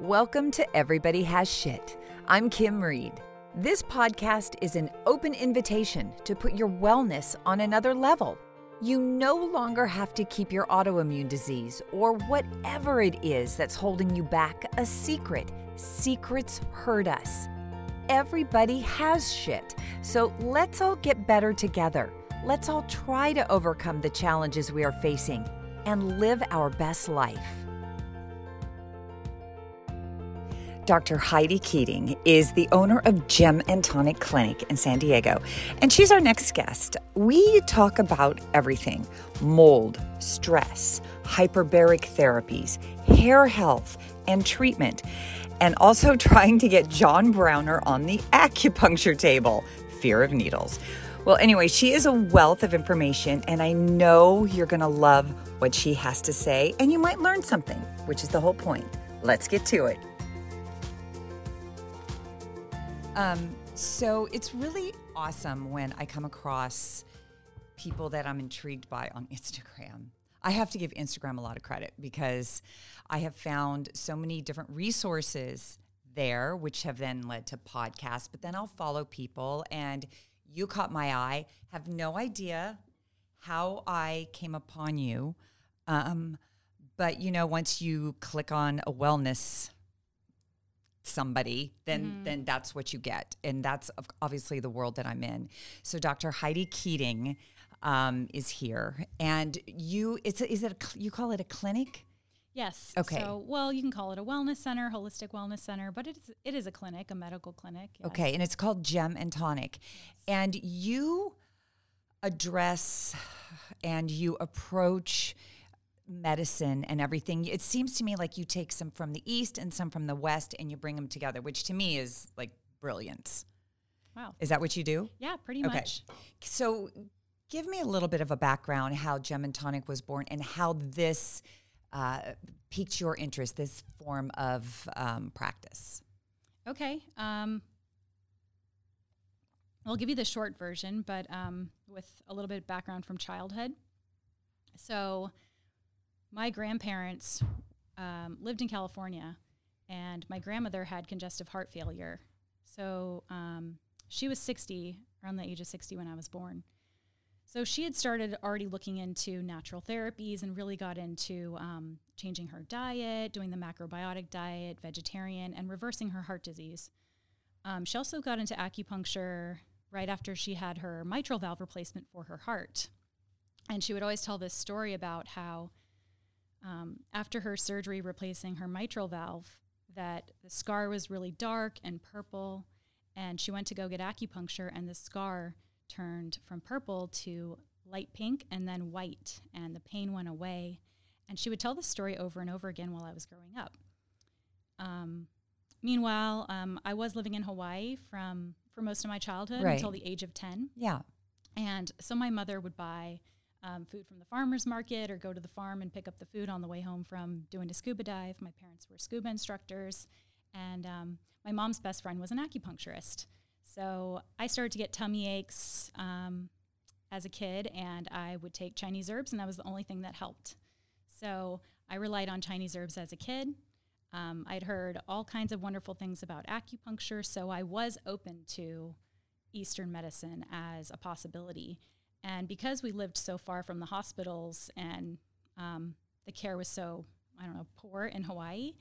Welcome to Everybody Has Shit. I'm Kim Reed. This podcast is an open invitation to put your wellness on another level. You no longer have to keep your autoimmune disease or whatever it is that's holding you back a secret. Secrets hurt us. Everybody has shit, so let's all get better together. Let's all try to overcome the challenges we are facing and live our best life. Dr. Heidi Keating is the owner of Gem and Tonic Clinic in San Diego, and she's our next guest. We talk about everything mold, stress, hyperbaric therapies, hair health, and treatment, and also trying to get John Browner on the acupuncture table. Fear of needles. Well, anyway, she is a wealth of information, and I know you're going to love what she has to say, and you might learn something, which is the whole point. Let's get to it. Um, so it's really awesome when I come across people that I'm intrigued by on Instagram. I have to give Instagram a lot of credit because I have found so many different resources there, which have then led to podcasts. But then I'll follow people, and you caught my eye. Have no idea how I came upon you. Um, but you know, once you click on a wellness somebody, then mm-hmm. then that's what you get, and that's obviously the world that I'm in. So Dr. Heidi Keating um, is here, and you it's a, is it a, you call it a clinic? Yes. Okay. So, well, you can call it a wellness center, holistic wellness center, but it is it is a clinic, a medical clinic. Yes. Okay, and it's called Gem and Tonic, yes. and you address and you approach medicine and everything. It seems to me like you take some from the east and some from the west and you bring them together, which to me is like brilliance. Wow. Is that what you do? Yeah, pretty okay. much. So give me a little bit of a background how Gem and Tonic was born and how this uh, piqued your interest, this form of um, practice. Okay. Um, I'll give you the short version, but um, with a little bit of background from childhood. So, my grandparents um, lived in California, and my grandmother had congestive heart failure. So um, she was 60, around the age of 60 when I was born. So she had started already looking into natural therapies and really got into um, changing her diet, doing the macrobiotic diet, vegetarian, and reversing her heart disease. Um, she also got into acupuncture right after she had her mitral valve replacement for her heart. And she would always tell this story about how um, after her surgery replacing her mitral valve that the scar was really dark and purple and she went to go get acupuncture and the scar turned from purple to light pink and then white and the pain went away. And she would tell the story over and over again while i was growing up. Um, meanwhile um, i was living in hawaii from for most of my childhood right. until the age of 10 yeah. And so my mother would buy um, food from the farmer's market or go to the farm and pick up the food on the way home from doing a scuba dive. My parents were scuba instructors, and um, my mom's best friend was an acupuncturist. So I started to get tummy aches um, as a kid, and I would take Chinese herbs, and that was the only thing that helped. So I relied on Chinese herbs as a kid. Um, I'd heard all kinds of wonderful things about acupuncture, so I was open to Eastern medicine as a possibility. And because we lived so far from the hospitals and um, the care was so, I don't know, poor in Hawaii,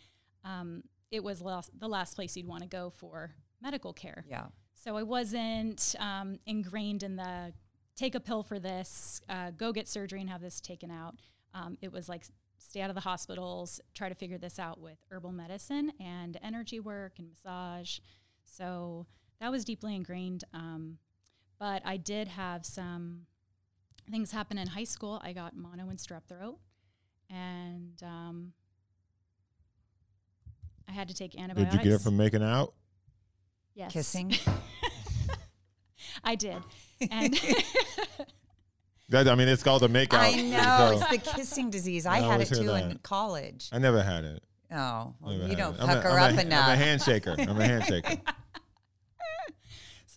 um, it was last, the last place you'd want to go for medical care. Yeah. So I wasn't um, ingrained in the take a pill for this, uh, go get surgery and have this taken out. Um, it was like stay out of the hospitals, try to figure this out with herbal medicine and energy work and massage. So that was deeply ingrained. Um, but I did have some things happen in high school. I got mono and strep throat, and um, I had to take antibiotics. Did you get it from making out? Yes. Kissing. I did, and. That, I mean, it's called a makeout. I know it's the kissing disease. I, I had it too in college. I never had it. Oh, well, you don't it. pucker I'm up a, enough. I'm a handshaker. I'm a handshaker.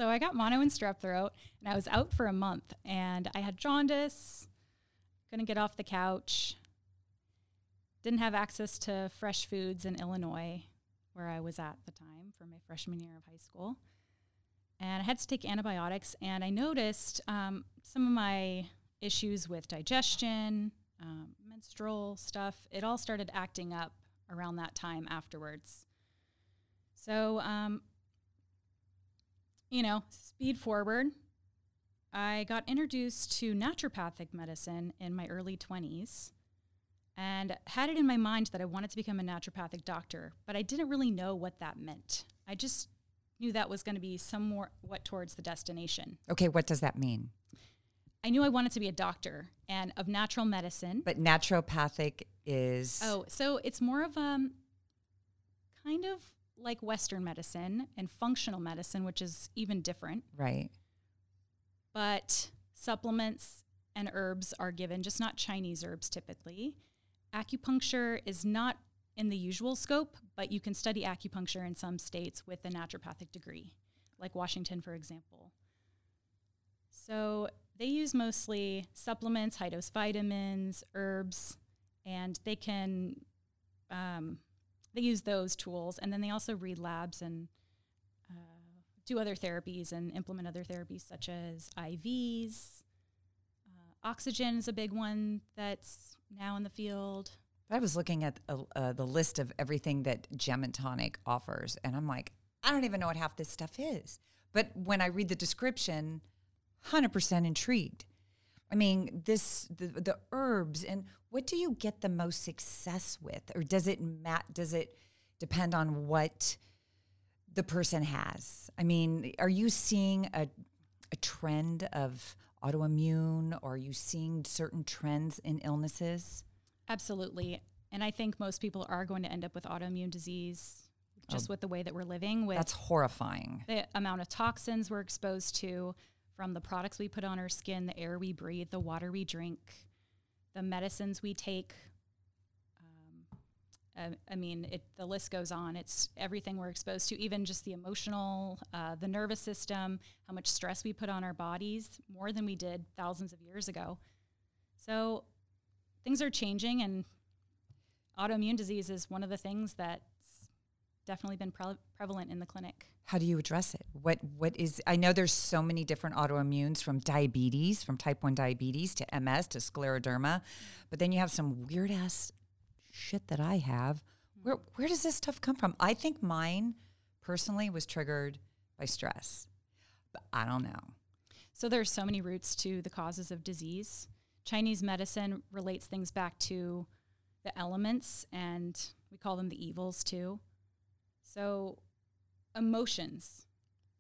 So I got mono and strep throat, and I was out for a month, and I had jaundice, couldn't get off the couch, didn't have access to fresh foods in Illinois. where I was at the time for my freshman year of high school. And I had to take antibiotics, and I noticed um, some of my issues with digestion, um, menstrual stuff, it all started acting up around that time afterwards. So, um, you know, speed forward. I got introduced to naturopathic medicine in my early 20s and had it in my mind that I wanted to become a naturopathic doctor, but I didn't really know what that meant. I just knew that was going to be somewhat towards the destination. Okay, what does that mean? I knew I wanted to be a doctor and of natural medicine. But naturopathic is Oh, so it's more of um kind of like Western medicine and functional medicine, which is even different. right. But supplements and herbs are given, just not Chinese herbs typically. Acupuncture is not in the usual scope, but you can study acupuncture in some states with a naturopathic degree, like Washington, for example. So they use mostly supplements, high dose vitamins, herbs, and they can um, they use those tools, and then they also read labs and uh, do other therapies and implement other therapies such as IVs. Uh, oxygen is a big one that's now in the field. I was looking at uh, the list of everything that Gem and Tonic offers, and I'm like, I don't even know what half this stuff is. But when I read the description, 100% intrigued. I mean, this the, the herbs and what do you get the most success with, or does it mat? Does it depend on what the person has? I mean, are you seeing a a trend of autoimmune, or are you seeing certain trends in illnesses? Absolutely. And I think most people are going to end up with autoimmune disease just oh. with the way that we're living, with That's horrifying. the amount of toxins we're exposed to from the products we put on our skin, the air we breathe, the water we drink, the medicines we take. Um, I, mean, it, the list goes on. It's everything we're exposed to, even just the emotional, uh, the nervous system, how much stress we put on our bodies, more than we did thousands of years ago. So things are changing, and autoimmune disease is one of the things that's definitely been pre- prevalent in the clinic. How do you address it? What what is I know there's so many different autoimmunes from diabetes, from type 1 diabetes to MS to scleroderma, but then you have some weird ass shit that I have. Where where does this stuff come from? I think mine personally was triggered by stress. But I don't know. So there's so many roots to the causes of disease. Chinese medicine relates things back to the elements and we call them the evils too. So emotions,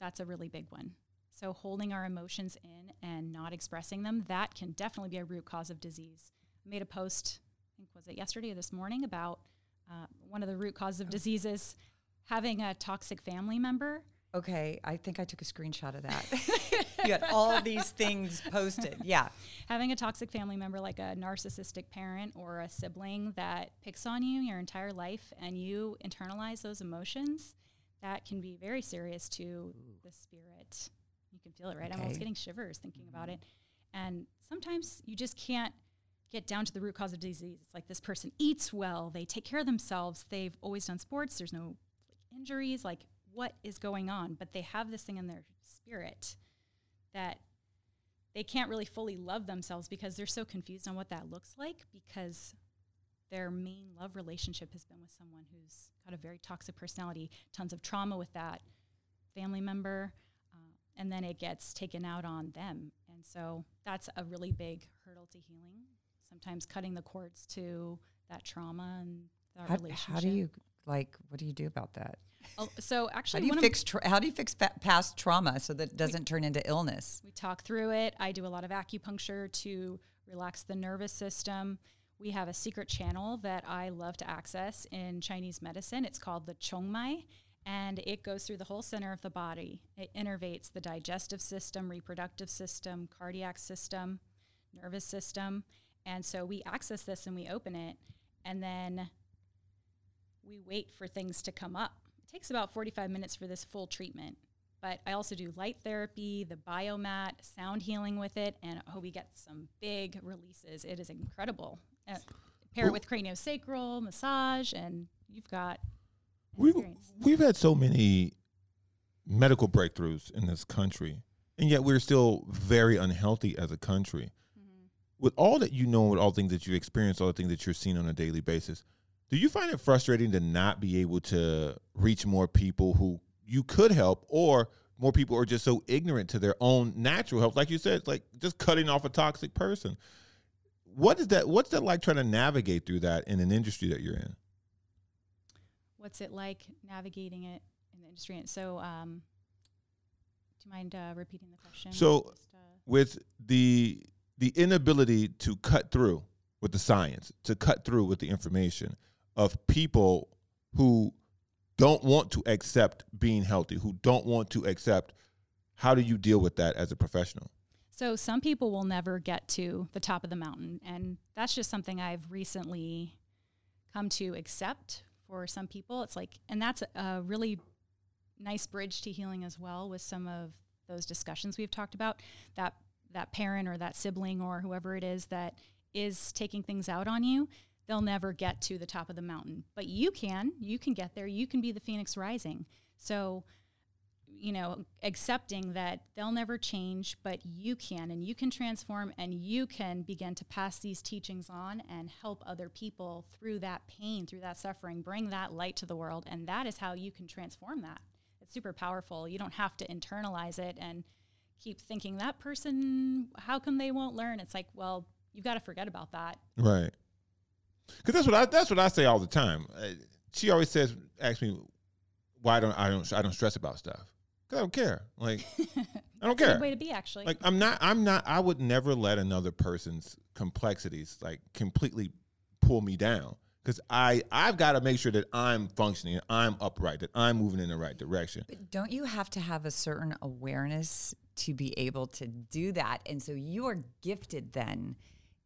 that's a really big one. So holding our emotions in and not expressing them, that can definitely be a root cause of disease. I made a post, I think was it yesterday or this morning about uh, one of the root causes of disease is having a toxic family member Okay, I think I took a screenshot of that. you had all these things posted. Yeah. having a toxic family member like a narcissistic parent or a sibling that picks on you your entire life and you internalize those emotions that can be very serious to the spirit you can feel it right i'm almost getting shivers thinking about mm-hmm. it and sometimes you just can't get down to the root cause of disease it's like this person eats well they take care of themselves they've always done sports there's no injuries like what is going on but they have this thing in their spirit that they can't really fully love themselves because they're so confused on what that looks like because their main love relationship has been with someone who's got a very toxic personality, tons of trauma with that family member, uh, and then it gets taken out on them. And so that's a really big hurdle to healing. Sometimes cutting the cords to that trauma and that How, relationship. how do you like what do you do about that? Oh, so How actually, do you fix tra- how do you fix pa- past trauma so that it doesn't turn into illness? We talk through it. I do a lot of acupuncture to relax the nervous system. We have a secret channel that I love to access in Chinese medicine. It's called the Chongmai, and it goes through the whole center of the body. It innervates the digestive system, reproductive system, cardiac system, nervous system. And so we access this and we open it, and then we wait for things to come up. It takes about 45 minutes for this full treatment. But I also do light therapy, the biomat, sound healing with it, and oh, we get some big releases. It is incredible. Uh, pair it with craniosacral massage, and you've got. We, experience. we've had so many medical breakthroughs in this country, and yet we're still very unhealthy as a country. Mm-hmm. With all that you know, with all the things that you experience, all the things that you're seeing on a daily basis, do you find it frustrating to not be able to reach more people who you could help, or more people are just so ignorant to their own natural health? Like you said, it's like just cutting off a toxic person. What is that? What's that like trying to navigate through that in an industry that you're in? What's it like navigating it in the industry? So, um, do you mind uh, repeating the question? So- Just, uh, with the the inability to cut through with the science, to cut through with the information of people who don't want to accept being healthy, who don't want to accept how do you deal with that as a professional? So some people will never get to the top of the mountain, and that's just something I've recently come to accept. For some people, it's like, and that's a, really nice bridge to healing as well. With some of those discussions we've talked about, that that parent or that sibling or whoever it is that is taking things out on you, they'll never get to the top of the mountain, but you can. You can get there. You can be the phoenix rising. So you know, accepting that they'll never change, but you can, and you can transform, and you can begin to pass these teachings on and help other people through that pain, through that suffering, bring that light to the world. And that is how you can transform that. It's super powerful. You don't have to internalize it and keep thinking that person, how come they won't learn? It's like, well, you've got to forget about that. Right. Because that's what I that's what I say all the time. Uh, she always says, asks me why don't I don't I don't stress about stuff because I don't care. Like I don't care. way to be, actually. Like I'm not I'm not I would never let another person's complexities like completely pull me down because I I've got to make sure that I'm functioning, I'm upright, that I'm moving in the right direction. But don't you have to have a certain awareness to be able to do that? And so you are gifted then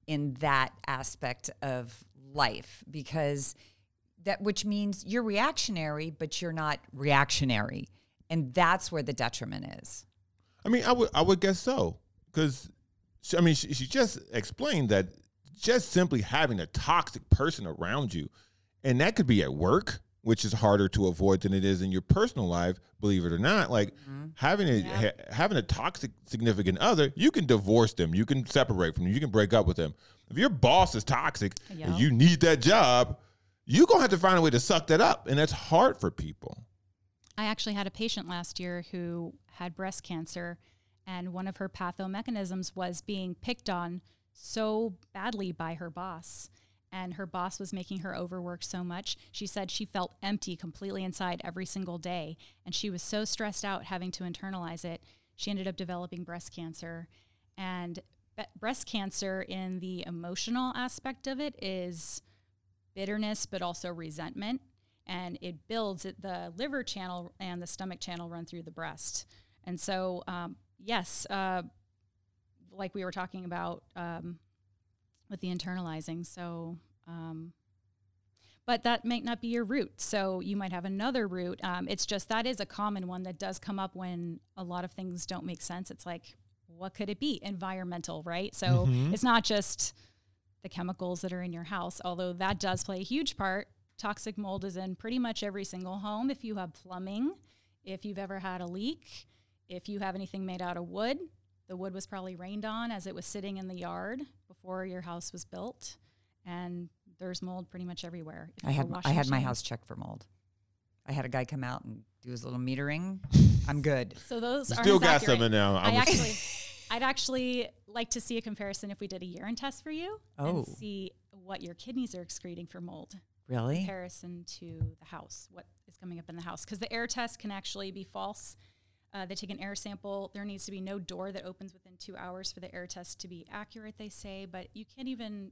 in that aspect of life because that which means you're reactionary, but you're not reactionary. And that's where the detriment is. I mean, I would I would guess so because I mean she, she just explained that just simply having a toxic person around you, and that could be at work, which is harder to avoid than it is in your personal life. Believe it or not, like mm-hmm. having a Yeah. ha- having a toxic significant other, you can divorce them, you can separate from them, you can break up with them. If your boss is toxic Yeah. and you need that job, you're gonna have to find a way to suck that up, and that's hard for people. I actually had a patient last year who had breast cancer, and one of her pathomechanisms was being picked on so badly by her boss. And her boss was making her overwork so much. She said she felt empty completely inside every single day. And she was so stressed out having to internalize it. She ended up developing breast cancer. And be- breast cancer, in the emotional aspect of it, is bitterness, but also resentment. And it builds the liver channel and the stomach channel run through the breast. And so, um, yes, uh, like we were talking about um, with the internalizing. So, um, but that might not be your root. So you might have another root. Um, it's just that is a common one that does come up when a lot of things don't make sense. It's like, what could it be? Environmental, right? So Mhm. it's not just the chemicals that are in your house, although that does play a huge part. Toxic mold is in pretty much every single home. If you have plumbing, if you've ever had a leak, if you have anything made out of wood, the wood was probably rained on as it was sitting in the yard before your house was built. And there's mold pretty much everywhere. If I had a I washing had my house checked for mold. I had a guy come out and do his little metering. I'm good. So those are Still got some in there. I was- actually, I'd actually like to see a comparison if we did a urine test for you Oh. and see what your kidneys are excreting for mold. Really? comparison to the house, what is coming up in the house. Because the air test can actually be false. Uh, they take an air sample. There needs to be no door that opens within two hours for the air test to be accurate, they say. But you can't even,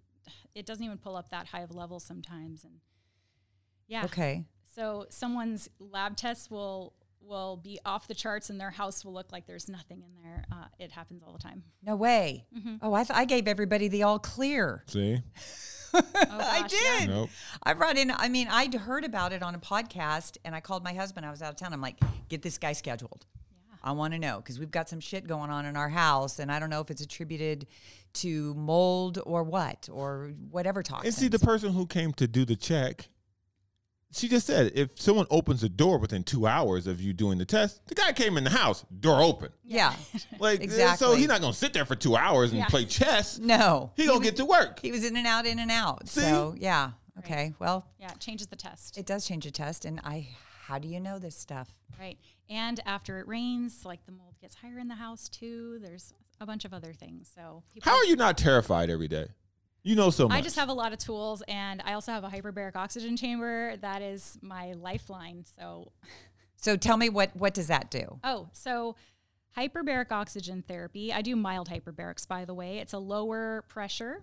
it doesn't even pull up that high of a level sometimes. And yeah. Okay. So someone's lab tests will will be off the charts and their house will look like there's nothing in there. Uh, it happens all the time. No way. Mm-hmm. Oh, I, th- I gave everybody the all clear. See, Oh, I gosh, yeah. did. nope. I brought in, I mean, I'd heard about it on a podcast and I called my husband. I was out of town. I'm like, get this guy scheduled. Yeah. I want to know because we've got some shit going on in our house and I don't know if it's attributed to mold or what or whatever toxins. And see, the person who came to do the check she just said if someone opens the door within two hours of you doing the test, the guy came in the house, door open. Yeah. Like uh, exactly. so he's not gonna sit there for two hours and Yeah. play chess. No. He gonna get to work. He was in and out, in and out. See? So yeah. Okay. Well, Yeah, it changes the test. it does change the test, and I. How do you know this stuff? Right. And after it rains, like the mold gets higher in the house too. There's a bunch of other things. So people, How are you not terrified every day? You know so much. I just have a lot of tools and I also have a hyperbaric oxygen chamber. That is my lifeline. So So tell me what what does that do? oh, so hyperbaric oxygen therapy. I do mild hyperbarics by the way. It's a lower pressure,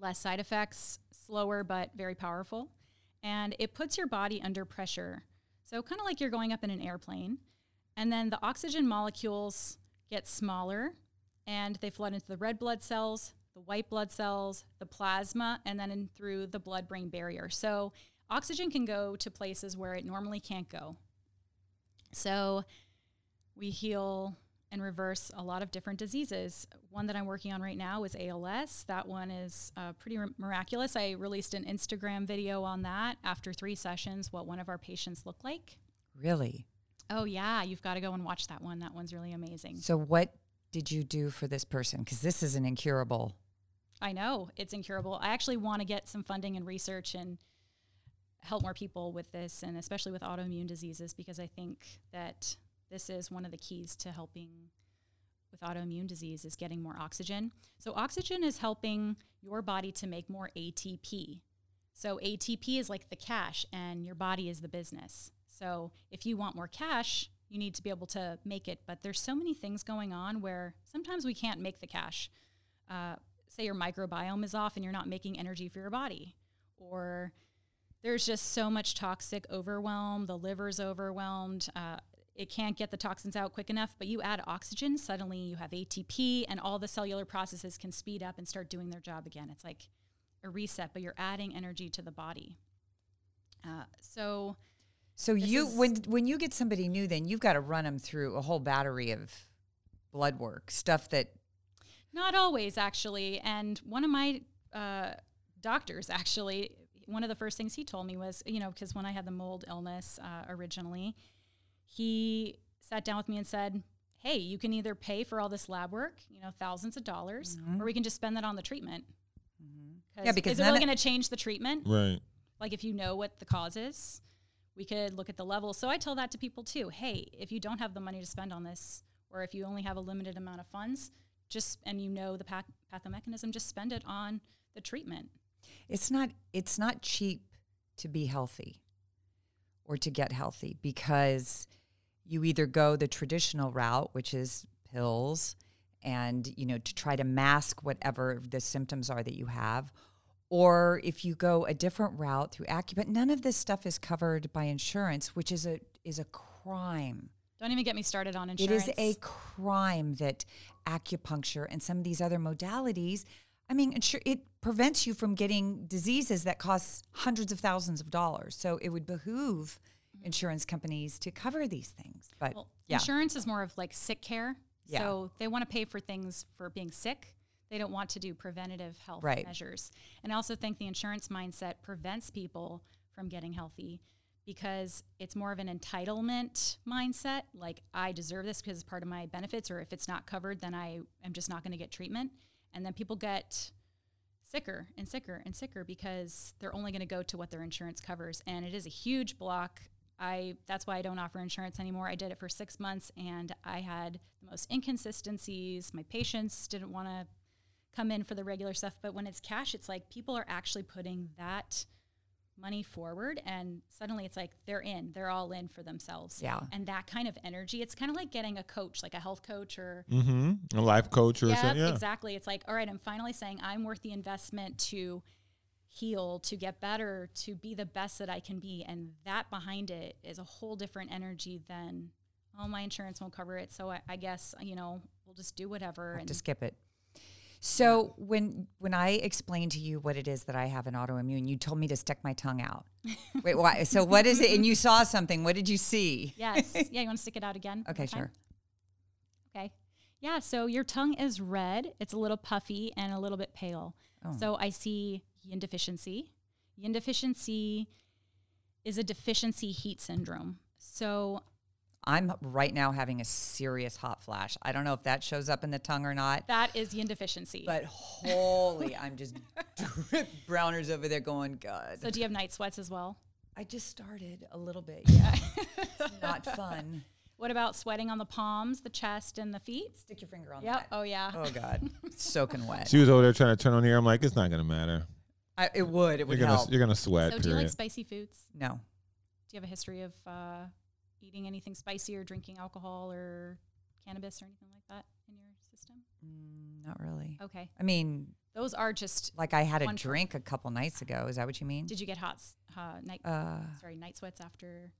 less side effects, slower but very powerful. And it puts your body under pressure. So kind of like you're going up in an airplane. And then the oxygen molecules get smaller and they flood into the red blood cells, the white blood cells, the plasma, and then in through the blood brain barrier. So oxygen can go to places where it normally can't go. So we heal and reverse a lot of different diseases. One that I'm working on right now is ALS. That one is uh, pretty r- miraculous. I released an Instagram video on that after three sessions, what one of our patients looked like. Really? Oh, yeah, you've got to go and watch that one. That one's really amazing. So what did you do for this person? Because this is an incurable. I know it's incurable. I actually want to get some funding and research and help more people with this, and especially with autoimmune diseases, because I think that this is one of the keys to helping with autoimmune disease is getting more oxygen. So oxygen is helping your body to make more ATP. So ATP is like the cash, and your body is the business. So if you want more cash, you need to be able to make it. But there's so many things going on where sometimes we can't make the cash. Uh, say your microbiome is off and you're not making energy for your body, or there's just so much toxic overwhelm, the liver's overwhelmed. Uh, it can't get the toxins out quick enough, but you add oxygen, suddenly you have ATP, and all the cellular processes can speed up and start doing their job again. It's like a reset, but you're adding energy to the body. Uh, so, So you when when you get somebody new, then you've got to run them through a whole battery of blood work stuff that Not always, actually. And one of my uh, doctors, actually, one of the first things he told me was, you know, because when I had the mold illness uh, originally, he sat down with me and said, Hey, you can either pay for all this lab work, you know, thousands of dollars, or we can just spend that on the treatment. Yeah, because is it really going to change the treatment? right. Like if you know what the cause is, we could look at the level. So I tell that to people too. Hey, if you don't have the money to spend on this, or if you only have a limited amount of funds, just and you know the path- pathomechanism, just spend it on the treatment. it's not it's not cheap to be healthy or to get healthy because you either go the traditional route which is pills and you know to try to mask whatever the symptoms are that you have or if you go a different route through acupuncture none of this stuff is covered by insurance which is a is a crime Don't even get me started on insurance. it is a crime that acupuncture and some of these other modalities, I mean, it prevents you from getting diseases that cost hundreds of thousands of dollars. So it would behoove mm-hmm. insurance companies to cover these things. But well, yeah, insurance is more of like sick care. Yeah. So they want to pay for things for being sick. They don't want to do preventative health Right. measures. And I also think the insurance mindset prevents people from getting healthy because it's more of an entitlement mindset. Like, I deserve this because it's part of my benefits, or if it's not covered, then I am just not going to get treatment. And then people get sicker and sicker and sicker because they're only going to go to what their insurance covers. And it is a huge block. I that's why I don't offer insurance anymore. I did it for six months and I had the most inconsistencies. My patients didn't want to come in for the regular stuff. But when it's cash, it's like people are actually putting that money forward and suddenly it's like they're in they're all in for themselves Yeah. and that kind of energy it's kind of like getting a coach like a health coach or Mm-hmm. A life coach or yeah, something. Yeah. exactly. It's like, all right, I'm finally saying I'm worth the investment to heal, to get better, to be the best that I can be. And that behind it is a whole different energy than, oh, my insurance won't cover it. So I, I guess, you know, we'll just do whatever. have And to skip it. So when when I explained to you what it is that I have an autoimmune, you told me to stick my tongue out. Wait, why? So what is it? And you saw something. What did you see? yes. Yeah. You want to stick it out again? Okay, sure. Okay. Yeah. So your tongue is red. It's a little puffy and a little bit pale. Oh. So I see yin deficiency. Yin deficiency is a deficiency heat syndrome. So I'm right now having a serious hot flash. I don't know if that shows up in the tongue or not. that is yin deficiency. But holy, I'm just drip browners over there going, God. so do you have night sweats as well? I just started a little bit. Yeah. It's not fun. What about sweating on the palms, the chest, and the feet? Stick your finger on Yep. that. Oh yeah. Oh God. Soaking wet. She was over there trying to turn on here. I'm like, it's not gonna matter. I, it would. It You're would gonna help. you're gonna sweat. So do you like spicy foods? No. Do you have a history of uh, eating anything spicy or drinking alcohol or cannabis or anything like that in your system? Mm, not really. Okay. I mean, Those are just. like I had a drink a couple nights ago. Is that what you mean? Did you get hot uh, night? uh, sorry, night sweats after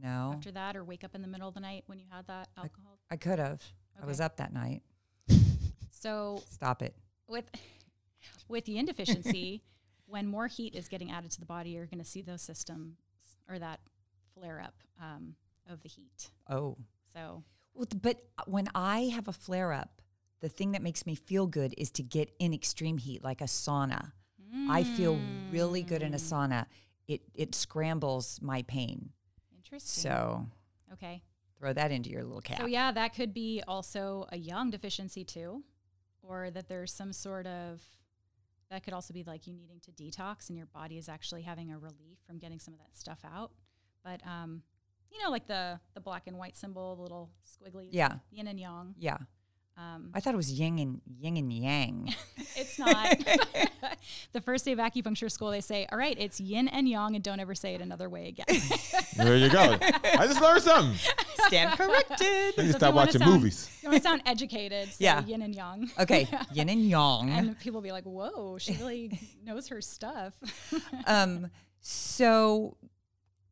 no. after that, or wake up in the middle of the night when you had that alcohol? I could have. I was up that night. So Stop it. with with yin deficiency, when more heat is getting added to the body, you're going to see those systems or that flare up um, of the heat. Oh. So Well, but when I have a flare up, the thing that makes me feel good is to get in extreme heat, like a sauna. I feel really good in a Mm, sauna. It it scrambles my pain. Interesting. So okay. throw that into your little cap. So yeah, that could be also a yang deficiency too, or that there's some sort of that could also be like you needing to detox and your body is actually having a relief from getting some of that stuff out. But um, you know, like the the black and white symbol, the little squiggly, Yeah. yin and yang. Yeah. Um, I thought it was yin and yin and yang. it's not. the first day of acupuncture school, they say, "All right, it's yin and yang, and don't ever say it another way again." there you go. I just learned something. Stand corrected. I So if stop you wanna watching sound- movies. You want to sound educated? Say Yeah. yin and yang. Okay, yin and yang. and people be like, "Whoa, she really knows her stuff." um, so,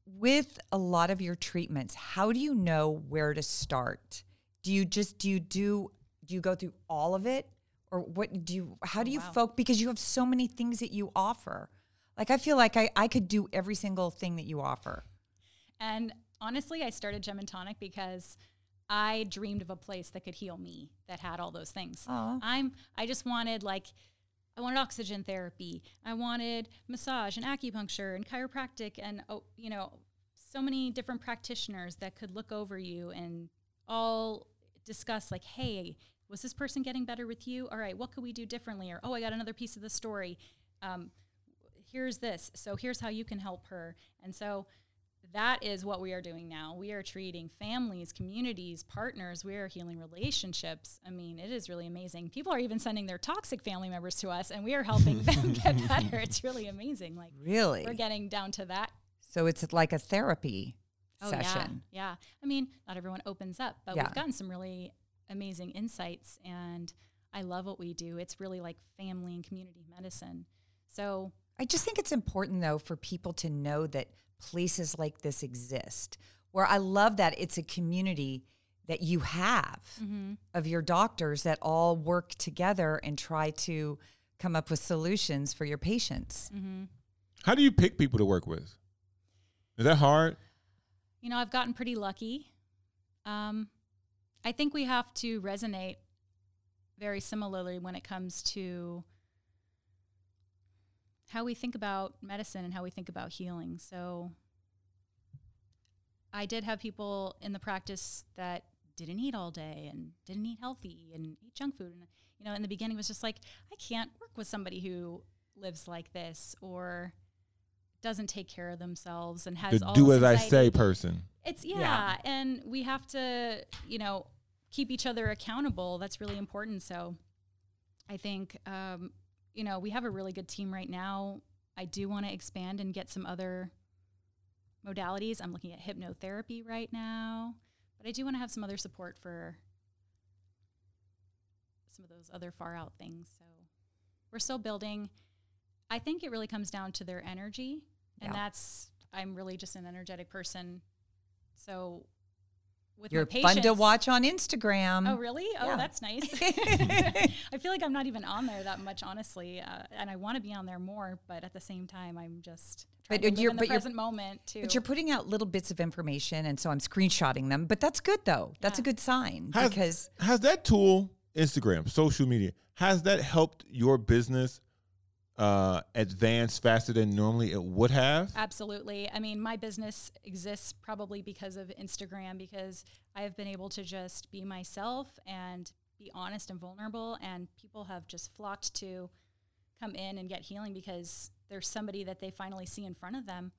with a lot of your treatments, how do you know where to start? Do you just do you do do you go through all of it, or what do you? How do oh, you wow. folk? Because you have so many things that you offer. Like I feel like I I could do every single thing that you offer. and honestly, I started Gem and Tonic because I dreamed of a place that could heal me that had all those things. Aw. I'm I just wanted like I wanted oxygen therapy. I wanted massage and acupuncture and chiropractic and oh, you know, so many different practitioners that could look over you and all discuss like, "Hey, was this person getting better with you? All right, what could we do differently?" Or, "Oh, I got another piece of the story. Um, here's this. So here's how you can help her." And so that is what we are doing now. We are treating families, communities, partners. We are healing relationships. I mean, it is really amazing. People are even sending their toxic family members to us, and we are helping them get better. It's really amazing. Like Really? we're getting down to that. So it's like a therapy Oh session. yeah, yeah. I mean, not everyone opens up, but Yeah. we've gotten some really amazing insights, and I love what we do. It's really like family and community medicine. So I just think it's important though for people to know that places like this exist. Where I love that it's a community that you have of your doctors that all work together and try to come up with solutions for your patients. How do you pick people to work with? Is that hard? you know, I've gotten pretty lucky. Um, I think we have to resonate very similarly when it comes to how we think about medicine and how we think about healing. So, I did have people in the practice that didn't eat all day and didn't eat healthy and eat junk food. And, you know, in the beginning, it was just like, I can't work with somebody who lives like this or doesn't take care of themselves and has The all do as I say person. It's yeah, Yeah. and we have to, you know, keep each other accountable. That's really important. So, I think, um, you know, we have a really good team right now. I do want to expand and get some other modalities. I'm looking at hypnotherapy right now, but I do want to have some other support for some of those other far out things. So, we're still building. I think it really comes down to their energy, and Yeah. that's I'm really just an energetic person. So with You're my fun to watch on Instagram. Oh, really? Oh, Yeah. that's nice. I feel like I'm not even on there that much, honestly, uh, and I want to be on there more. But at the same time, I'm just trying But to live you're- in the but you're- present moment too. But you're putting out little bits of information, and so I'm screenshotting them. But that's good, though. That's a good sign Has, because has that tool, Instagram, social media, has that helped your business uh, advance faster than normally it would have? Absolutely. I mean, my business exists probably because of Instagram because I have been able to just be myself and be honest and vulnerable and people have just flocked to come in and get healing because there's somebody that they finally see in front of them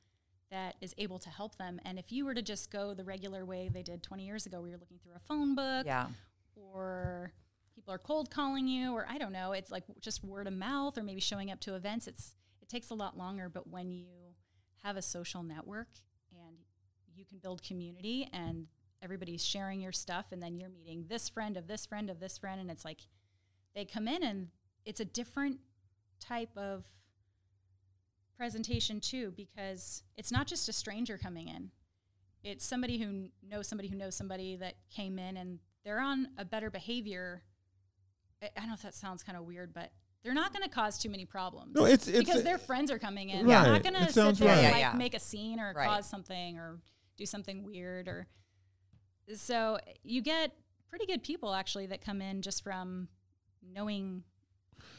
that is able to help them. And if you were to just go the regular way they did 20 years ago, where you're looking through a phone book Yeah. or people are cold calling you, or I don't know, it's like just word of mouth or maybe showing up to events, it's it takes a lot longer. But when you have a social network and you can build community and everybody's sharing your stuff and then you're meeting this friend of this friend of this friend and it's like they come in and it's a different type of presentation too because it's not just a stranger coming in it's somebody who knows somebody who knows somebody that came in and they're on a better behavior i, I don't know if that sounds kind of weird but they're not going to cause too many problems No, it's it's because their friends are coming in. Right. They're not going to sit there right. and like yeah. make a scene or Right. cause something or do something weird or so you get pretty good people actually that come in just from knowing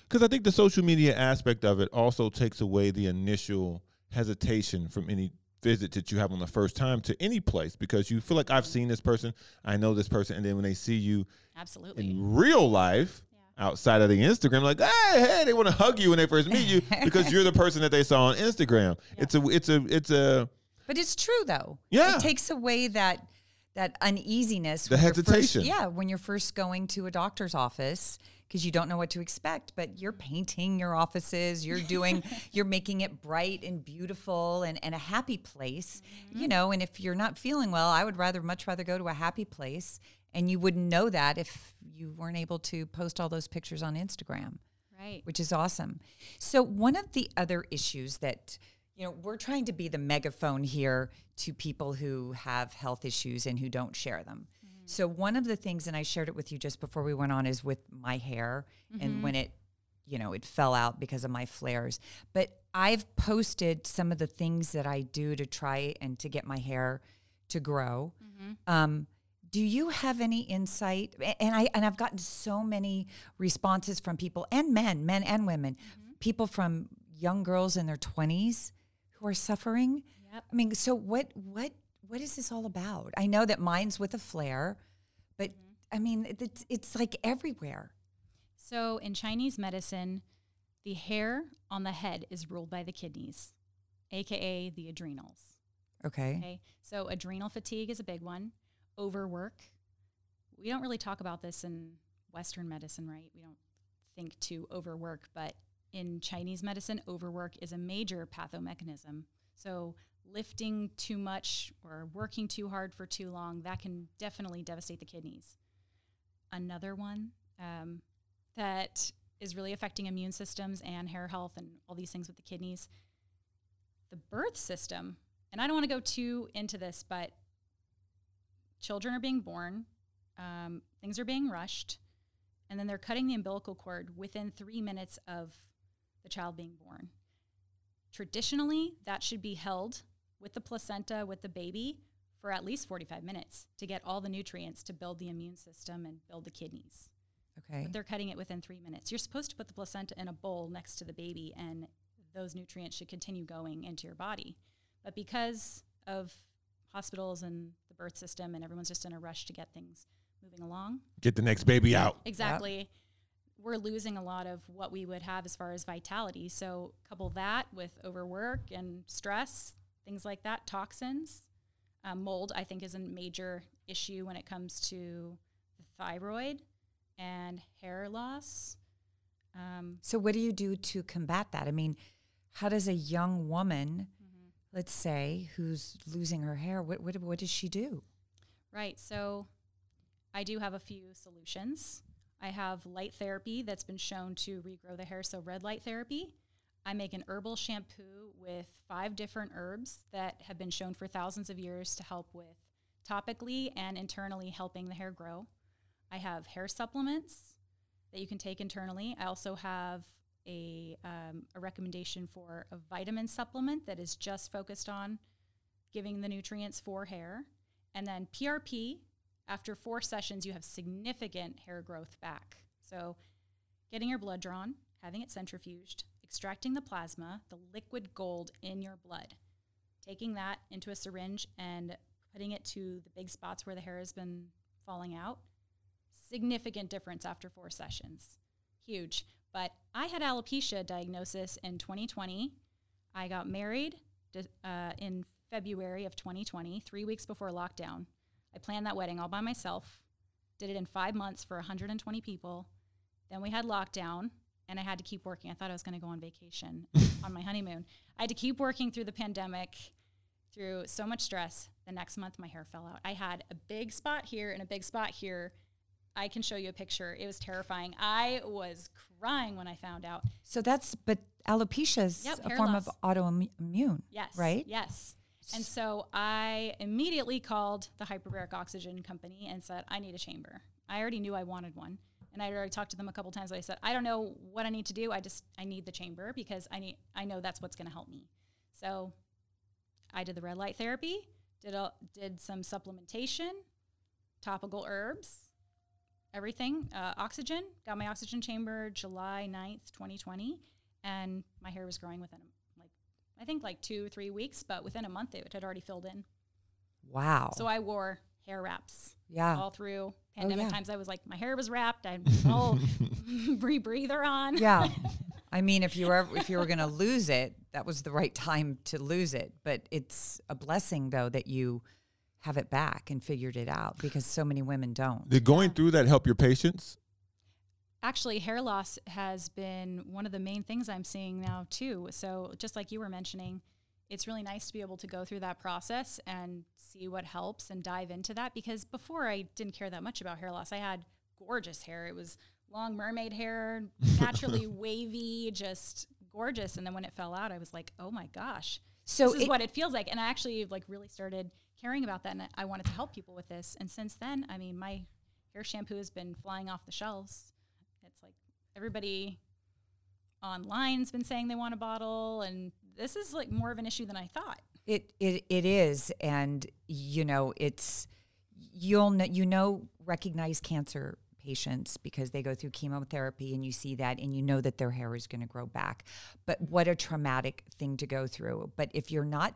because I think the social media aspect of it also takes away the initial hesitation from any visit that you have on the first time to any place because you feel like I've mm-hmm. seen this person, I know this person, and then when they see you absolutely in real life Yeah. Outside of the Instagram, like, hey, hey, they want to hug you when they first meet you because you're the person that they saw on Instagram. It's a, it's a, it's a, But it's true though. Yeah. It takes away that that uneasiness. The you're first- hesitation. yeah, when you're first going to a doctor's office because you don't know what to expect, but you're painting your offices, you're doing you're making it bright and beautiful and, and a happy place. Mm-hmm. You know, and if you're not feeling well, I would rather much rather go to a happy place. And you wouldn't know that if you weren't able to post all those pictures on Instagram right which is awesome. So one of the other issues that you know we're trying to be the megaphone here to people who have health issues and who don't share them. Mm-hmm. So one of the things, and I shared it with you just before we went on, is with my hair and mm-hmm. when it, you know, it fell out because of my flares. But I've posted some of the things that I do to try and to get my hair to grow. Mm-hmm. Um, do you have any insight? And I and I've gotten so many responses from people and men, men and women, mm-hmm. people from young girls in their twenties who are suffering. Yep. I mean, so what what what is this all about? I know that mine's with a flare, but mm-hmm. I mean, it's, it's like everywhere. so in chinese medicine the hair on the head is ruled by the kidneys aka the adrenals Okay. Okay. So adrenal fatigue is a big one. Overwork. We don't really talk about this in Western medicine, right? We don't think to overwork, but in Chinese medicine, overwork is a major pathomechanism. So lifting too much or working too hard for too long, that can definitely devastate the kidneys. Another one um, that is really affecting immune systems and hair health and all these things with the kidneys, the birth system and I don't want to go too into this, but children are being born, um, things are being rushed, and then they're cutting the umbilical cord within three minutes of the child being born. Traditionally, that should be held with the placenta, with the baby, for at least 45 minutes to get all the nutrients to build the immune system and build the kidneys. Okay. But they're cutting it within three minutes. You're supposed to put the placenta in a bowl next to the baby, and those nutrients should continue going into your body. But because of hospitals and birth system, and everyone's just in a rush to get things moving along, get the next baby out. exactly, we're losing a lot of what we would have as far as vitality. So, couple that with overwork and stress, things like that, toxins. Um, mold, I think, is a major issue when it comes to the thyroid and hair loss. Um, So what do you do to combat that? I mean, how does a young woman, let's say, who's losing her hair, what what, what does she do? Right. So I do have a few solutions. I have light therapy that's been shown to regrow the hair. So, red light therapy. I make an herbal shampoo with five different herbs that have been shown for thousands of years to help with topically and internally helping the hair grow. I have hair supplements that you can take internally. I also have a, um, a recommendation for a vitamin supplement that is just focused on giving the nutrients for hair. And then PRP, after four sessions, you have significant hair growth back. So, getting your blood drawn, having it centrifuged, extracting the plasma, the liquid gold in your blood, taking that into a syringe and putting it to the big spots where the hair has been falling out. Significant difference after four sessions. Huge. But I had alopecia diagnosis in 2020. I got married uh, in February of 2020, three weeks before lockdown. I planned that wedding all by myself, did it in five months for 120 people. Then we had lockdown, and I had to keep working. I thought I was going to go on vacation on my honeymoon. I had to keep working through the pandemic, through so much stress. The next month, my hair fell out. I had a big spot here and a big spot here. I can show you a picture. It was terrifying. I was crying when I found out. So that's, but alopecia is Yep, a form loss. of autoimmune. Yes. Right? Yes. And so I immediately called the hyperbaric oxygen company and said, I need a chamber. I already knew I wanted one. And I already talked to them a couple times. I said, I don't know what I need to do. I just I need the chamber because I need I know that's what's gonna help me. So I did the red light therapy, did a, did some supplementation, topical herbs, everything, uh, oxygen, got my oxygen chamber July 9th, 2020, and my hair was growing within like I think like two, three weeks, but within a month it had already filled in. Wow. So I wore hair wraps yeah. all through pandemic yeah. times. I was like, my hair was wrapped. I had all rebreather on. yeah. I mean, if you were if you were going to lose it, that was the right time to lose it. But it's a blessing though that you have it back and figured it out because so many women don't. Did going through that help your patients? Actually, hair loss has been one of the main things I'm seeing now too. So just like you were mentioning, it's really nice to be able to go through that process and see what helps and dive into that because before I didn't care that much about hair loss. I had gorgeous hair. It was long mermaid hair, naturally wavy, just gorgeous. And then when it fell out, I was like, "Oh my gosh." So this is it- what it feels like. And I actually like really started caring about that and I wanted to help people with this. And since then, I mean, my hair shampoo has been flying off the shelves. It's like everybody online's been saying they want a bottle and this is like more of an issue than I thought. It it it is, and you know it's you'll know you know recognize cancer patients because they go through chemotherapy and you see that and you know that their hair is going to grow back. But what a traumatic thing to go through. But if you're not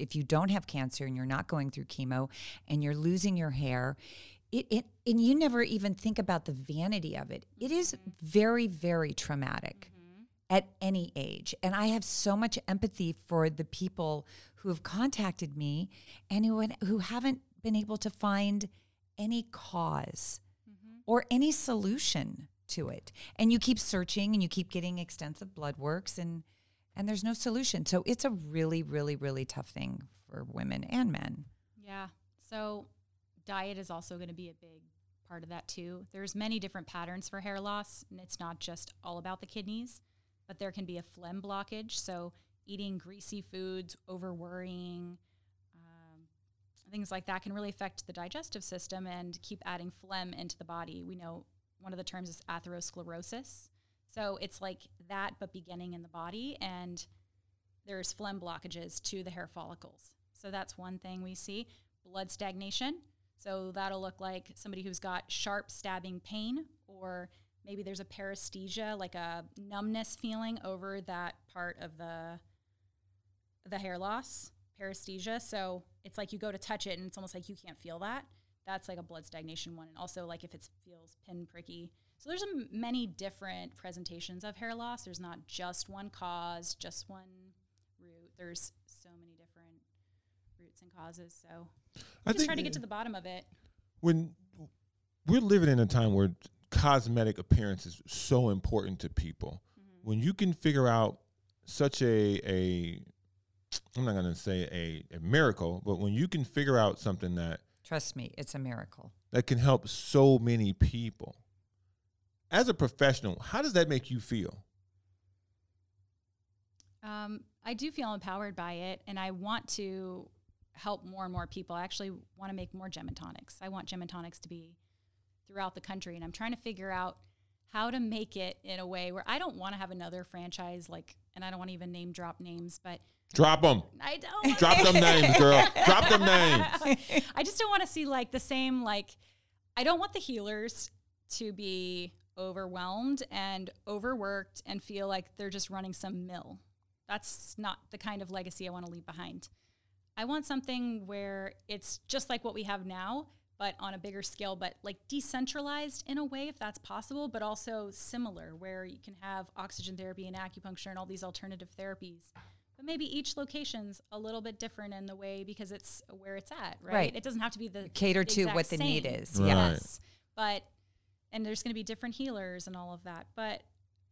if you don't have cancer and you're not going through chemo and you're losing your hair, it, it and you never even think about the vanity of it. It is very very traumatic mm-hmm. at any age. And I have so much empathy for the people who have contacted me and who, who haven't been able to find any cause mm-hmm. or any solution to it. And you keep searching and you keep getting extensive blood works and and there's no solution. So it's a really really really tough thing for women and men. Yeah. So diet is also going to be a big part of that too. There's many different patterns for hair loss, and it's not just all about the kidneys, but there can be a phlegm blockage. So eating greasy foods, over worrying, um, things like that can really affect the digestive system and keep adding phlegm into the body. We know one of the terms is atherosclerosis. So it's like that, but beginning in the body, and there's phlegm blockages to the hair follicles. So that's one thing we see. Blood stagnation. So that'll look like somebody who's got sharp stabbing pain, or maybe there's a paresthesia, like a numbness feeling over that part of the the hair loss, paresthesia. So it's like you go to touch it and it's almost like you can't feel that. That's like a blood stagnation one. And also like if it feels pin pricky. So there's a m- many different presentations of hair loss. There's not just one cause, just one root. There's so many different roots and causes. So I just try to get to the bottom of it. when we're living in a time where cosmetic appearance is so important to people mm-hmm. when you can figure out such a a i'm not going to say a, a miracle but when you can figure out something that Trust me, it's a miracle. that can help so many people as a professional how does that make you feel Um, I do feel empowered by it, and I want to help more and more people. I actually want to make more gem and tonics. I want gem and tonics to be throughout the country, and I'm trying to figure out how to make it in a way where I don't want to have another franchise like, and I don't want to even name drop names, but drop them I don't drop them names girl drop them names I just don't want to see like the same like I don't want the healers to be overwhelmed and overworked and feel like they're just running some mill. That's not the kind of legacy I want to leave behind. I want something where it's just like what we have now, but on a bigger scale, but like decentralized in a way, if that's possible, but also similar, where you can have oxygen therapy and acupuncture and all these alternative therapies. But maybe each location's a little bit different in the way because it's where it's at, right? Right. It doesn't have to be the Cater to exact what the need is. Right. Yes. But and there's going to be different healers and all of that. But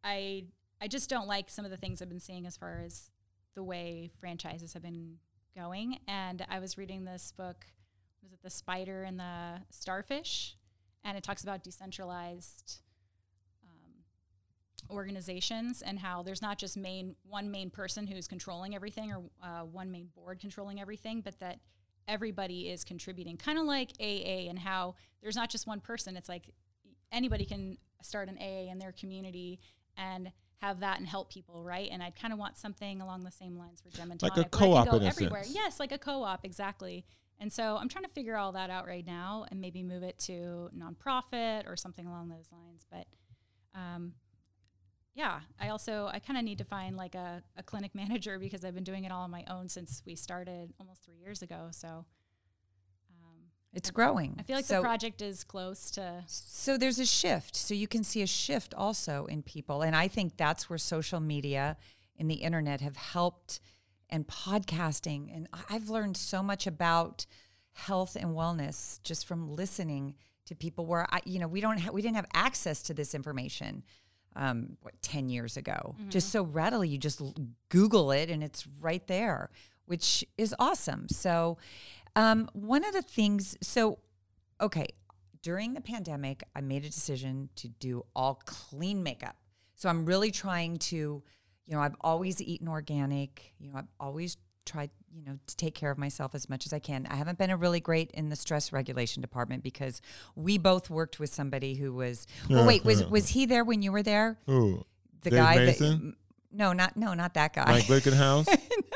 I I just don't like some of the things I've been seeing as far as the way franchises have been going. And I was reading this book, was it The Spider and the Starfish? And it talks about decentralized um, organizations and how there's not just main one main person who's controlling everything or uh, one main board controlling everything, but that everybody is contributing. Kind of like AA and how there's not just one person. It's like anybody can start an AA in their community and have that and help people, right? And I'd kind of want something along the same lines for Gem and Like a Tonic, co-op in a everywhere. sense. Yes, like a co-op, exactly. And so I'm trying to figure all that out right now and maybe move it to nonprofit or something along those lines. But um, yeah, I also I kind of need to find like a, a clinic manager because I've been doing it all on my own since we started almost three years ago. So It's growing. I feel like so, the project is close to So there's a shift. So you can see a shift also in people. And I think that's where social media and the internet have helped and podcasting. And I've learned so much about health and wellness just from listening to people where I, you know, we don't ha- we didn't have access to this information um, what, 10 years ago, just so readily. You just Google it and it's right there, which is awesome. So, um, one of the things, so, okay, during the pandemic, I made a decision to do all clean makeup. So, I'm really trying to, you know, I've always eaten organic, you know, I've always tried, you know, to take care of myself as much as I can. I haven't been a really great in the stress regulation department because we both worked with somebody who was, well, wait, was, was he there when you were there? Who? the Dave guy Mason? that no not no not that guy Mike Glickenhaus?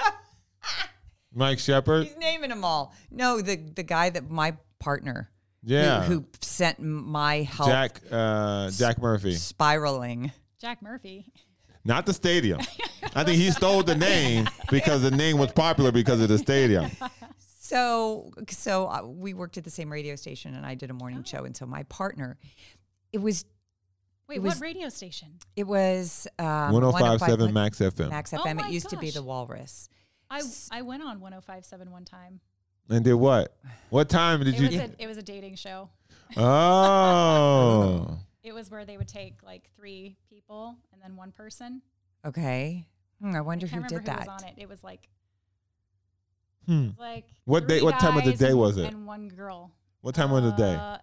Mike Shepard? he's naming them all no the the guy that my partner who- Yeah. who, sent my health Jack uh, Jack Murphy. spiraling Jack Murphy. Not the stadium. I think he stole the name because the name was popular because of the stadium. so so uh, we worked at the same radio station and i did a morning Oh. show and so my partner it was Wait, It what radio station? it was um, 1057 105.1 Max FM. max Oh fm my it used to be the walrus I S- I went on 105.7 one time. And did what? What time did It you? was a it was a dating show. oh. It was where they would take like three people and then one person. okay Hmm, i wonder I who can't did remember who that was on it. It was like Hmm. it was like What day- three what time of the day was it? And one girl. What time of the day? Uh,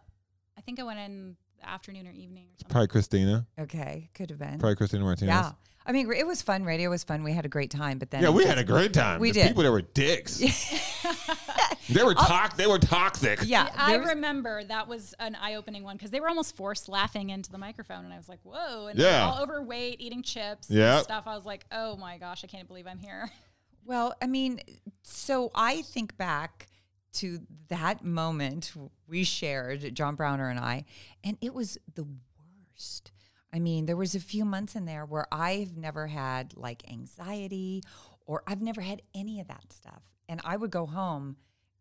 I think I went in the afternoon or evening or something. Probably Christina. okay could have been Probably Christina Martinez. yeah i mean it was fun radio was fun we had a great time but then Yeah, we just- had a great time. we the did. People that were dicks. they were tox. They were toxic. yeah I was- remember that was an eye-opening one because they were almost forced laughing into the microphone, and I was like, "Whoa!" And Yeah. all overweight, eating chips yeah, stuff. I was like, "Oh my gosh, I can't believe I'm here." Well, I mean, so I think back to that moment we shared, John Browner and I, and it was the worst. I mean, there was a few months in there where I've never had like anxiety or I've never had any of that stuff. And I would go home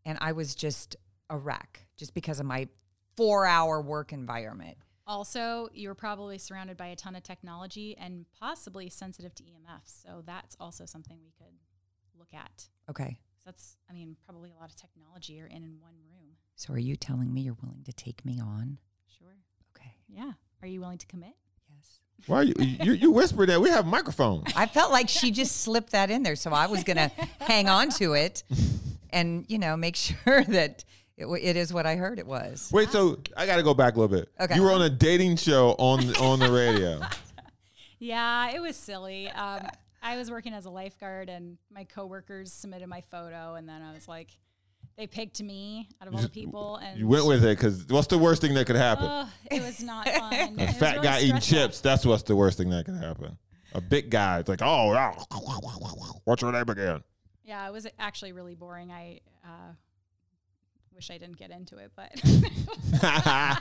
and I was just a wreck just because of my four hour work environment. Also, you're probably surrounded by a ton of technology and possibly sensitive to EMFs, so that's also something we could look at. Okay. 'Cause That's, I mean, probably a lot of technology are in in one room. So are you telling me you're willing to take me on? Sure. Okay. Yeah. Are you willing to commit? Yes. Why you, you you whispered that we have microphones? I felt like she just slipped that in there, so I was gonna hang on to it, and you know, make sure that it, w- it is what I heard it was. Wait, so I got to go back a little bit. Okay. You were on a dating show on on the radio. Yeah, it was silly. Um, I was working as a lifeguard, and my coworkers submitted my photo, and then I was like, they picked me out of all the people, and You went with it because what's the worst thing that could happen? Ugh, it was not fun. a fat really guy eating chips. That's what's the worst thing that could happen. A big guy. It's like, oh, yeah. what's your name again? Yeah, it was actually really boring. I uh, wish I didn't get into it, but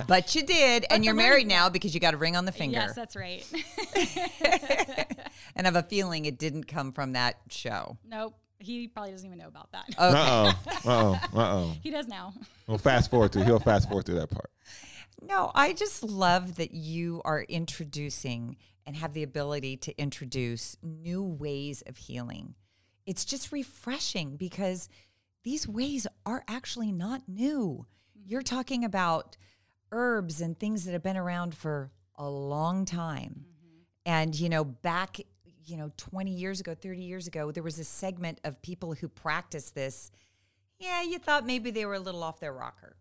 But you did, and you're learning- married now because you got a ring on the finger. yes, that's right. and I have a feeling it didn't come from that show. nope, he probably doesn't even know about that. Okay. Uh oh. Uh oh. Uh oh. He does now. Well, fast forward to He'll fast forward through that part. No, I just love that you are introducing and have the ability to introduce new ways of healing. It's just refreshing because these ways are actually not new. Mm-hmm. You're talking about herbs and things that have been around for a long time. Mm-hmm. And, you know, back, you know, 20 years ago, 30 years ago, there was a segment of people who practiced this. Yeah, you thought maybe they were a little off their rocker.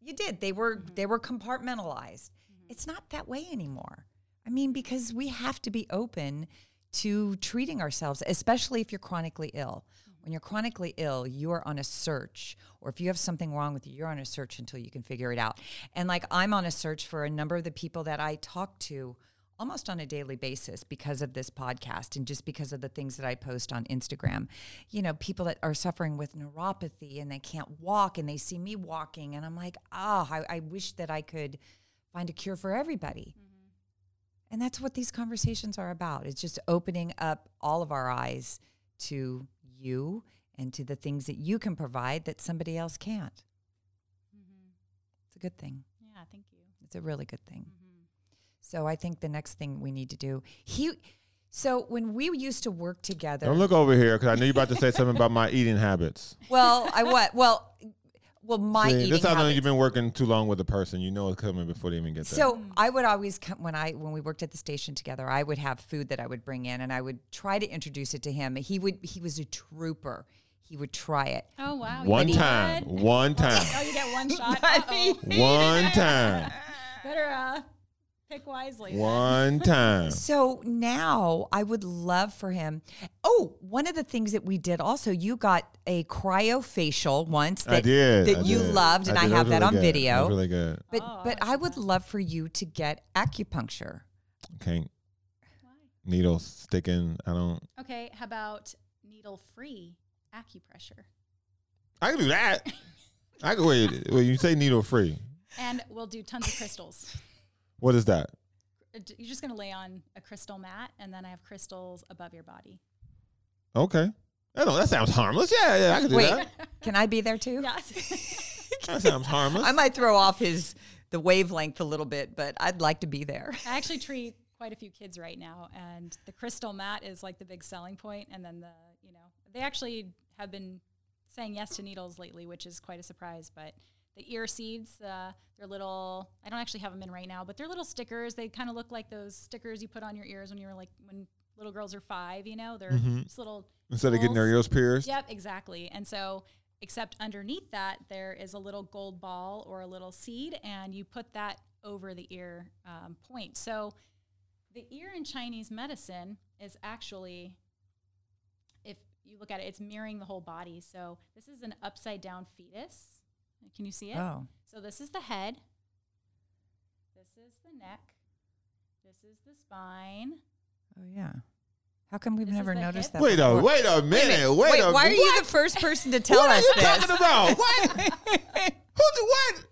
You did. They were mm-hmm. they were compartmentalized. It's not that way anymore. I mean, because we have to be open to treating ourselves, especially if you're chronically ill. When you're chronically ill, you are on a search, or if you have something wrong with you, you're on a search until you can figure it out. And like I'm on a search for a number of the people that I talk to almost on a daily basis because of this podcast and just because of the things that I post on Instagram. You know, people that are suffering with neuropathy and they can't walk and they see me walking, and I'm like, oh, I, I wish that I could find a cure for everybody. Mm-hmm. And that's what these conversations are about. It's just opening up all of our eyes to you and to the things that you can provide that somebody else can't. Mm-hmm. It's a good thing. Yeah, thank you. It's a really good thing. Mm-hmm. So I think the next thing we need to do, he, so when we used to work together, Don't look over here because I know you're about to say something about my eating habits. well, I what? Well, well, my See, eating this how I know habits. you've been working too long with a person. You know it's coming before they even get there. So I would always come when I when we worked at the station together. I would have food that I would bring in, and I would try to introduce it to him. He would he was a trooper. He would try it. Oh wow. one did time, one time, Oh, you get one shot. But Uh-oh. one time, Better uh, pick wisely. one time. So now I would love for him. Oh, one of the things that we did also, you got a cryofacial once that, I did. that I you did. loved, and I, did. That have was that really on good. Video. was really good. but Oh, I but like I would that. love for you to get acupuncture. Can't Why? needles sticking. I don't. Okay, how about needle-free acupressure? I can do that. I can wait. Well, you say needle free. And we'll do tons of crystals. What is that? Uh, You're just going to lay on a crystal mat, and then I have crystals above your body. Okay. I know that sounds harmless. Yeah, yeah, I can do Wait, that. can I be there too? Yes. That sounds harmless. I might throw off his the wavelength a little bit, but I'd like to be there. I actually treat quite a few kids right now, and the crystal mat is like the big selling point. And then the, you know, they actually have been saying yes to needles lately, which is quite a surprise. But the ear seeds, uh, they're little. I don't actually have them in right now, but they're little stickers. They kind of look like those stickers you put on your ears when you were like when little girls are five. You know, they're Mhm. just little. Instead of getting their ears pierced. Yep, exactly. And so, except underneath that, there is a little gold ball or a little seed, and you put that over the ear um, point. So, the ear in Chinese medicine is actually, if you look at it, it's mirroring the whole body. So, this is an upside down fetus. Can you see it? Oh, So, this is the head, this is the neck, this is the spine. oh yeah. How come we've This never noticed hip. that? Wait a before? wait a minute. Wait, Wait, a why are you the first person to tell us this? what are you this? talking about? What? Who did what?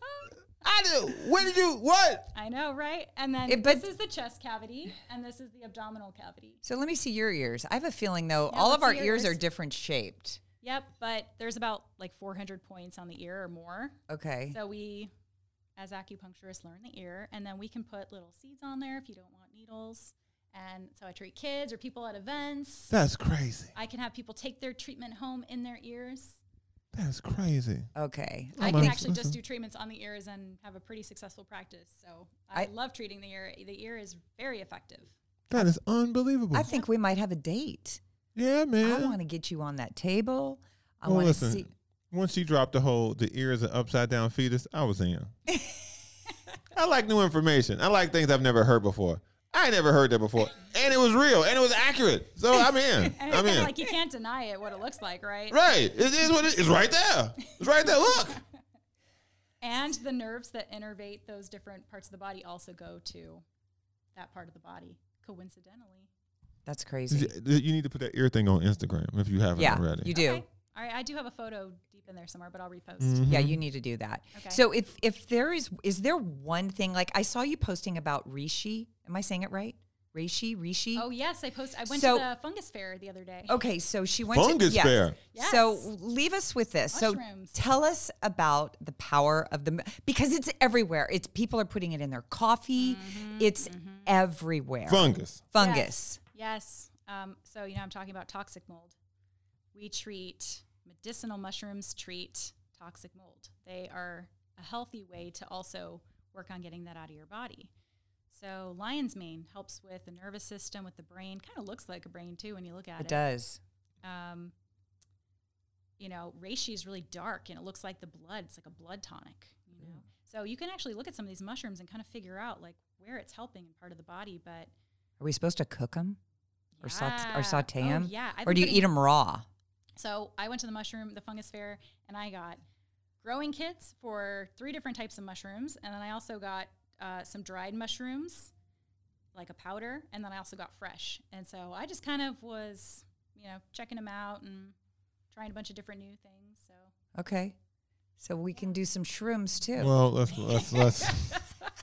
I did. When did you what? I know, right? And then It- but- this is the chest cavity, and this is the abdominal cavity. So let me see your ears. I have a feeling though, Yeah, all of our see ears are different shaped. Yep, but there's about like 400 points on the ear or more. Okay. So we, as acupuncturists, learn the ear, and then we can put little seeds on there if you don't want needles. And so I treat kids or people at events. That's crazy. I can have people take their treatment home in their ears. That's crazy. Okay. I can my- actually just mm-hmm. do treatments on the ears and have a pretty successful practice. So I- I, love treating the ear. The ear is very effective. That is unbelievable. I think we might have a date. Yeah, man. I want to get you on that table. I Well, want to see. Once she dropped the whole the ears is an upside down fetus, I was in. I like new information. I like things I've never heard before. I never heard that before, and it was real and it was accurate. So I'm in. And it's I'm in. like you can't deny it, what it looks like, right? right. It is what. It's right there. It's right there. Look. And the nerves that innervate those different parts of the body also go to that part of the body, coincidentally. That's crazy. you need to put that ear thing on Instagram if you haven't Yeah, already. you do. Okay. All right, I do have a photo deep deep in there somewhere, but I'll repost. Mm-hmm. Yeah, you need to do that. Okay. So if if there is is there one thing like I saw you posting about Rishi? Am I saying it right? Rishi, Rishi. Oh yes, I post. I went So- to the fungus fair the other day. Okay, so she went Fungus to yes. fair. So Yes. leave us with this. Mushrooms. So tell us about the power of the because it's everywhere. It's people are putting it in their coffee. Mm-hmm, It's everywhere. Fungus. Fungus. Yes. Um, so you know, I'm talking about toxic mold. We treat medicinal mushrooms treat toxic mold. They are a healthy way to also work on getting that out of your body. So lion's mane helps with the nervous system, with the brain. Kind of looks like a brain too when you look at It it. does. Um, you know, reishi is really dark and it looks like the blood. It's like a blood tonic. You know, so you can actually look at some of these mushrooms and kind of figure out like where it's helping in part of the body. But Are we supposed to cook them or saute or Yeah. saute Oh, them? yeah. I've Or do you eat them raw? So I went to the mushroom, the fungus fair, and I got growing kits for three different types of mushrooms, and then I also got uh, some dried mushrooms, like a powder, and then I also got fresh. And so I just kind of was, you know, checking them out and trying a bunch of different new things. So Okay. So we can do some shrooms too. Well, let's let's let's.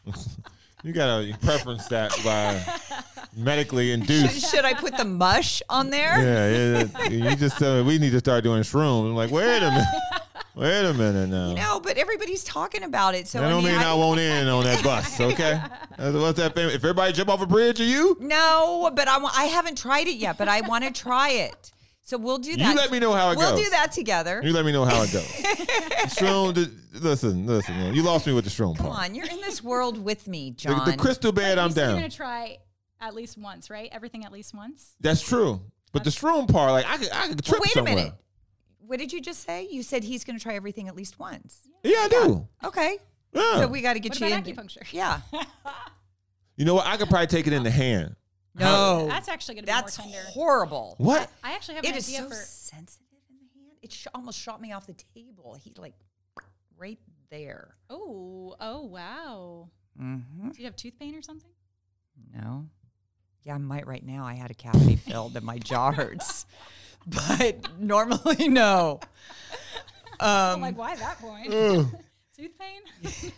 you gotta preference that by medically induced. should I put the mush on there? Yeah, yeah. You just tell me we need to start doing shrooms. I'm like, wait a minute, wait a minute now. No, but everybody's talking about it. So that I don't mean, mean I- I won't in on that bus, okay? What's that? Famous? If everybody jump off a bridge, are you? No, but I, I haven't tried it yet, but I want to try it. So we'll do that. You let me know how it goes. we'll do that together. You let me know how it goes. shroom, th- listen, listen. man. You lost me with the shroom Come part. Come on, you're in this world with me, The, John. the crystal bed, I'm you said you're gonna try at least once, right? Everything at least once. That's true. But the shroom part, like I could, I could But trip wait somewhere. a minute. What did you just say? You said he's going to try everything at least once. Yeah, I do. Okay. Yeah. So we got to get What you about in. acupuncture? Yeah. you know what? I could probably take it in the hand. No. That's actually gonna be That's more tender. horrible. What? I actually have It an is idea so for. sensitive in the hand. It sh- almost shot me off the table. He like right there. Oh, oh wow. Mm-hmm. Do you have tooth pain or something? No. Yeah, I might right now. I had a cavity filled and my jaw hurts. But normally, no. I'm Um, like, why at that point? tooth pain?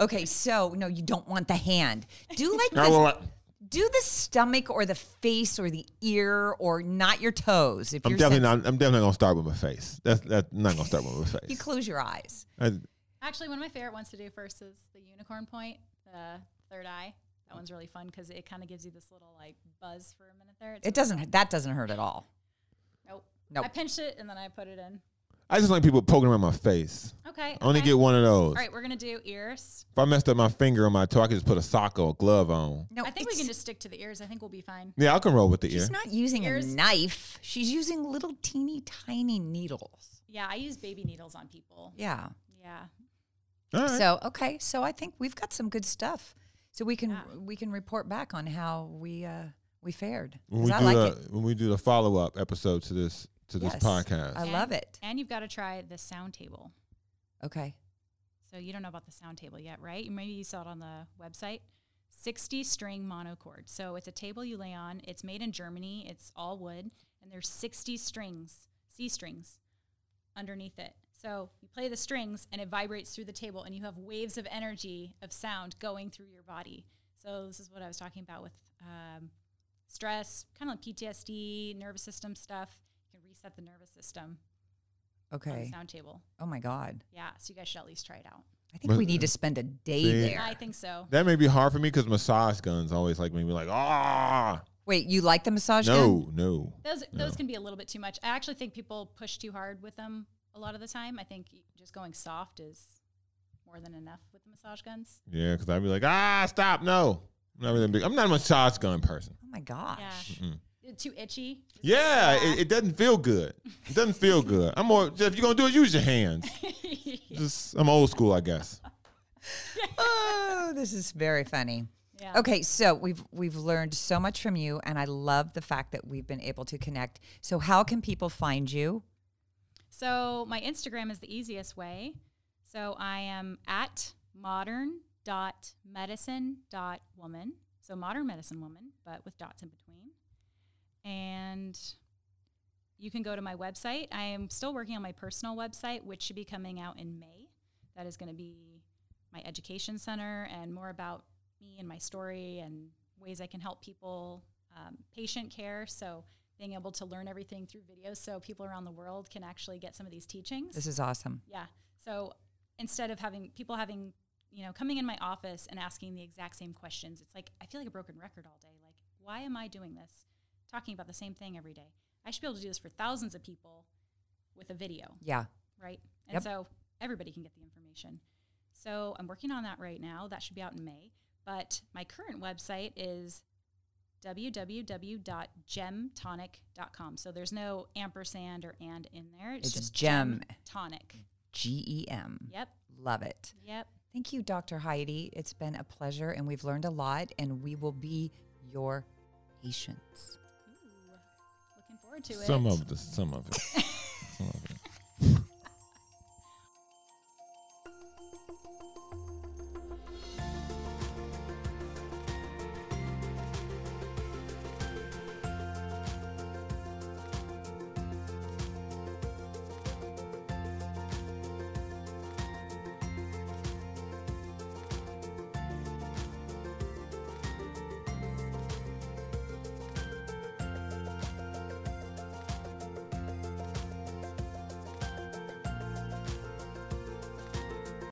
okay, so no, you don't want the hand. Do like this, well, I- do the stomach or the face or the ear or not your toes. If I'm you're definitely sensitive. not. I'm definitely gonna start with my face. That's that's I'm not gonna start with my face. You close your eyes. I, Actually, one of my favorite ones to do first is the unicorn point, the third eye. That one's really fun because it kind of gives you this little like buzz for a minute there. It's It doesn't. That doesn't hurt at all. Nope. Nope. I pinched it and then I put it in. I just like people poking around my face. Okay. I only okay. get one of those. All right, we're gonna do ears. If I messed up my finger on my toe, I could just put a sock or a glove on. No, I think we can just stick to the ears. I think we'll be fine. Yeah, I can roll with the ear. She's not using Ears. a knife. She's using little teeny tiny needles. Yeah, I use baby needles on people. Yeah. Yeah. All right. So okay, so I think we've got some good stuff. So we can Yeah. we can report back on how we uh we fared. when 'Cause we I do like the it. when we do the follow up episode to this to this Yes. podcast, I love it. And you've got to try the sound table. Okay. So you don't know about the sound table yet, right? Maybe you saw it on the website. 60 string monochord. So it's a table you lay on. It's made in Germany. It's all wood and there's 60 strings, C strings underneath it. So you play the strings and it vibrates through the table and you have waves of energy of sound going through your body. So this is what I was talking about with um, stress, kind of like PTSD, nervous system stuff. You reset the nervous system on the Okay. sound table. Oh my God. Yeah, so you guys should at least try it out. I think But- we need to spend a day See? there. I think so. that may be hard for me because massage guns always like me like ah Wait, you like the massage gun? no no. Those No. those can be a little bit too much. I actually think people push too hard with them a lot of the time. I think just going soft is more than enough with the massage guns. Yeah, because I'd be like ah stop no. I'm not really big. I'm not a massage gun person. Oh my gosh. Yeah. Too itchy. Just Yeah, like, it, it doesn't feel good. It doesn't feel good. I'm more. If you're gonna do it, use your hands. Just I'm old school, I guess. Oh, this is very funny. yeah. Okay, so we've we've learned so much from you, and I love the fact that we've been able to connect. So, how can people find you? So my Instagram is the easiest way. So I am at modern.medicine.woman. So modern medicine woman, but with dots in between. And you can go to my website. I am still working on my personal website, which should be coming out in May. That is going to be my education center and more about me and my story and ways I can help people, um, patient care. So being able to learn everything through videos so people around the world can actually get some of these teachings. This is awesome. Yeah. So instead of having people having, you know, coming in my office and asking the exact same questions, it's like I feel like a broken record all day. Like, why am I doing this? Talking about the same thing every day. I should be able to do this for thousands of people with a video, Yeah. right? And Yep. so everybody can get the information. So I'm working on that right now. That should be out in May. But my current website is www.gemtonic.com. So there's no ampersand or and in there. It's, It's just Gem. Tonic. G E M. Yep. Love it. Yep. Thank you, Dr. Heidi. It's been a pleasure, and we've learned a lot, and we will be your patients. Forward to it. Some of the some of it. some of it.